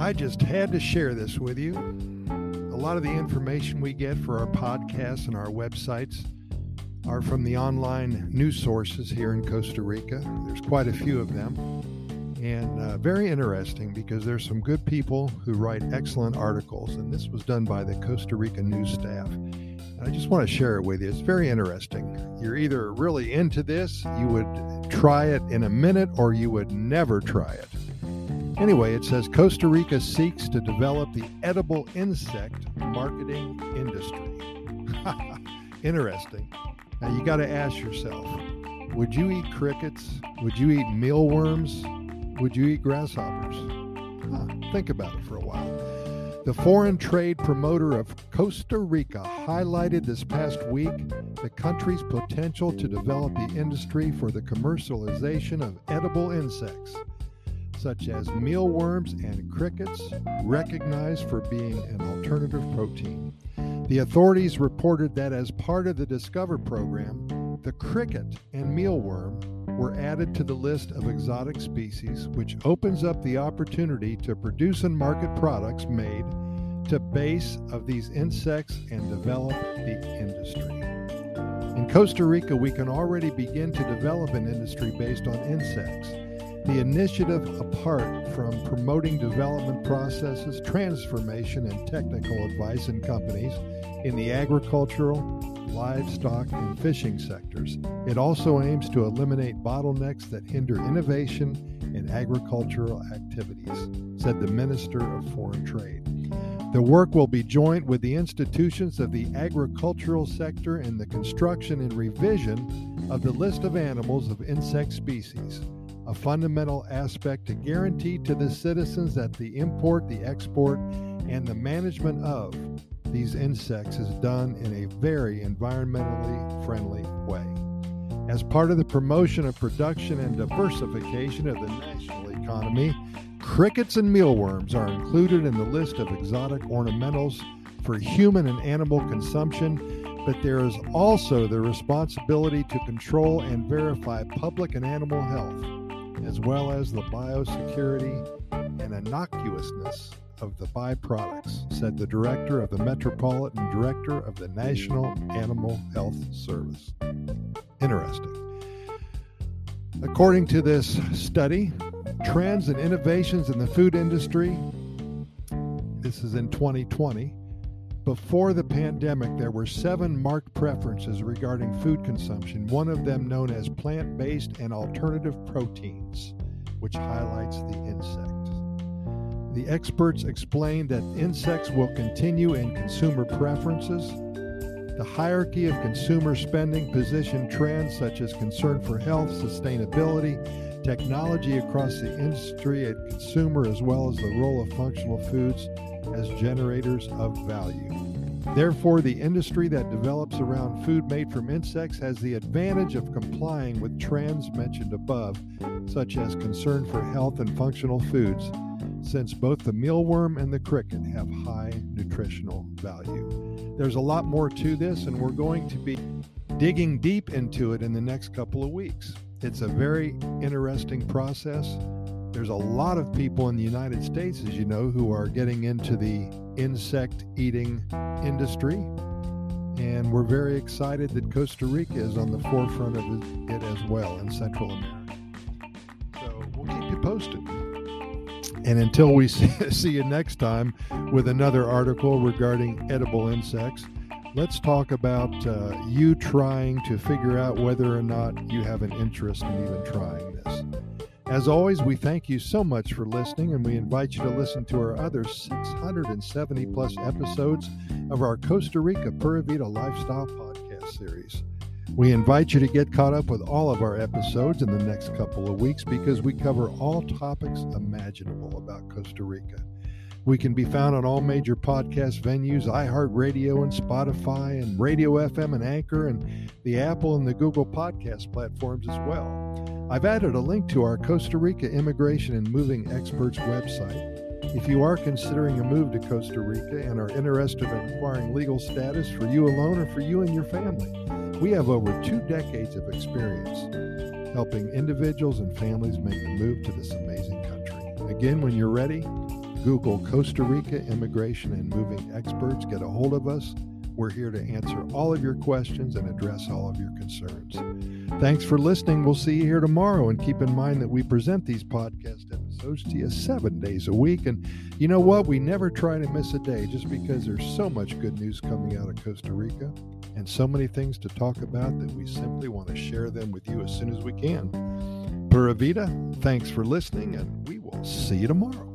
I just had to share this with you. A lot of the information we get for our podcasts and our websites are from the online news sources here in Costa Rica. There's quite a few of them. And uh, very interesting because there's some good people who write excellent articles. And this was done by the Costa Rica news staff. And I just want to share it with you. It's very interesting. You're either really into this, you would try it in a minute, or you would never try it. Anyway, it says Costa Rica seeks to develop the edible insect marketing industry. Interesting. Now you got to ask yourself would you eat crickets? Would you eat mealworms? Would you eat grasshoppers? Huh, think about it for a while. The foreign trade promoter of Costa Rica highlighted this past week the country's potential to develop the industry for the commercialization of edible insects such as mealworms and crickets, recognized for being an alternative protein. The authorities reported that as part of the Discover program, the cricket and mealworm were added to the list of exotic species, which opens up the opportunity to produce and market products made to base of these insects and develop the industry. In Costa Rica, we can already begin to develop an industry based on insects. The initiative, apart from promoting development processes, transformation, and technical advice in companies in the agricultural, livestock, and fishing sectors, it also aims to eliminate bottlenecks that hinder innovation in agricultural activities, said the Minister of Foreign Trade. The work will be joint with the institutions of the agricultural sector in the construction and revision of the list of animals of insect species a fundamental aspect to guarantee to the citizens that the import, the export, and the management of these insects is done in a very environmentally friendly way. As part of the promotion of production and diversification of the national economy, crickets and mealworms are included in the list of exotic ornamentals for human and animal consumption, but there is also the responsibility to control and verify public and animal health as well as the biosecurity and innocuousness of the byproducts, said the director of the Metropolitan Director of the National Animal Health Service. Interesting. According to this study, trends and innovations in the food industry, this is in 2020, before the pandemic, there were seven marked preferences regarding food consumption, one of them known as plant based and alternative proteins, which highlights the insect. The experts explained that insects will continue in consumer preferences. The hierarchy of consumer spending position trends such as concern for health, sustainability, technology across the industry and consumer, as well as the role of functional foods as generators of value. Therefore, the industry that develops around food made from insects has the advantage of complying with trends mentioned above, such as concern for health and functional foods, since both the mealworm and the cricket have high nutritional value. There's a lot more to this, and we're going to be digging deep into it in the next couple of weeks. It's a very interesting process. There's a lot of people in the United States, as you know, who are getting into the insect eating industry. And we're very excited that Costa Rica is on the forefront of it as well in Central America. So we'll keep you posted. And until we see you next time with another article regarding edible insects, let's talk about uh, you trying to figure out whether or not you have an interest in even trying this. As always, we thank you so much for listening, and we invite you to listen to our other 670 plus episodes of our Costa Rica Pura Vida Lifestyle Podcast series. We invite you to get caught up with all of our episodes in the next couple of weeks because we cover all topics imaginable about Costa Rica. We can be found on all major podcast venues, iHeartRadio and Spotify, and Radio FM and Anchor, and the Apple and the Google podcast platforms as well. I've added a link to our Costa Rica Immigration and Moving Experts website. If you are considering a move to Costa Rica and are interested in acquiring legal status for you alone or for you and your family, we have over two decades of experience helping individuals and families make the move to this amazing country. Again, when you're ready, Google Costa Rica immigration and moving experts. Get a hold of us. We're here to answer all of your questions and address all of your concerns. Thanks for listening. We'll see you here tomorrow. And keep in mind that we present these podcast episodes to you seven days a week. And you know what? We never try to miss a day just because there's so much good news coming out of Costa Rica and so many things to talk about that we simply want to share them with you as soon as we can. Pura Vida, thanks for listening, and we will see you tomorrow.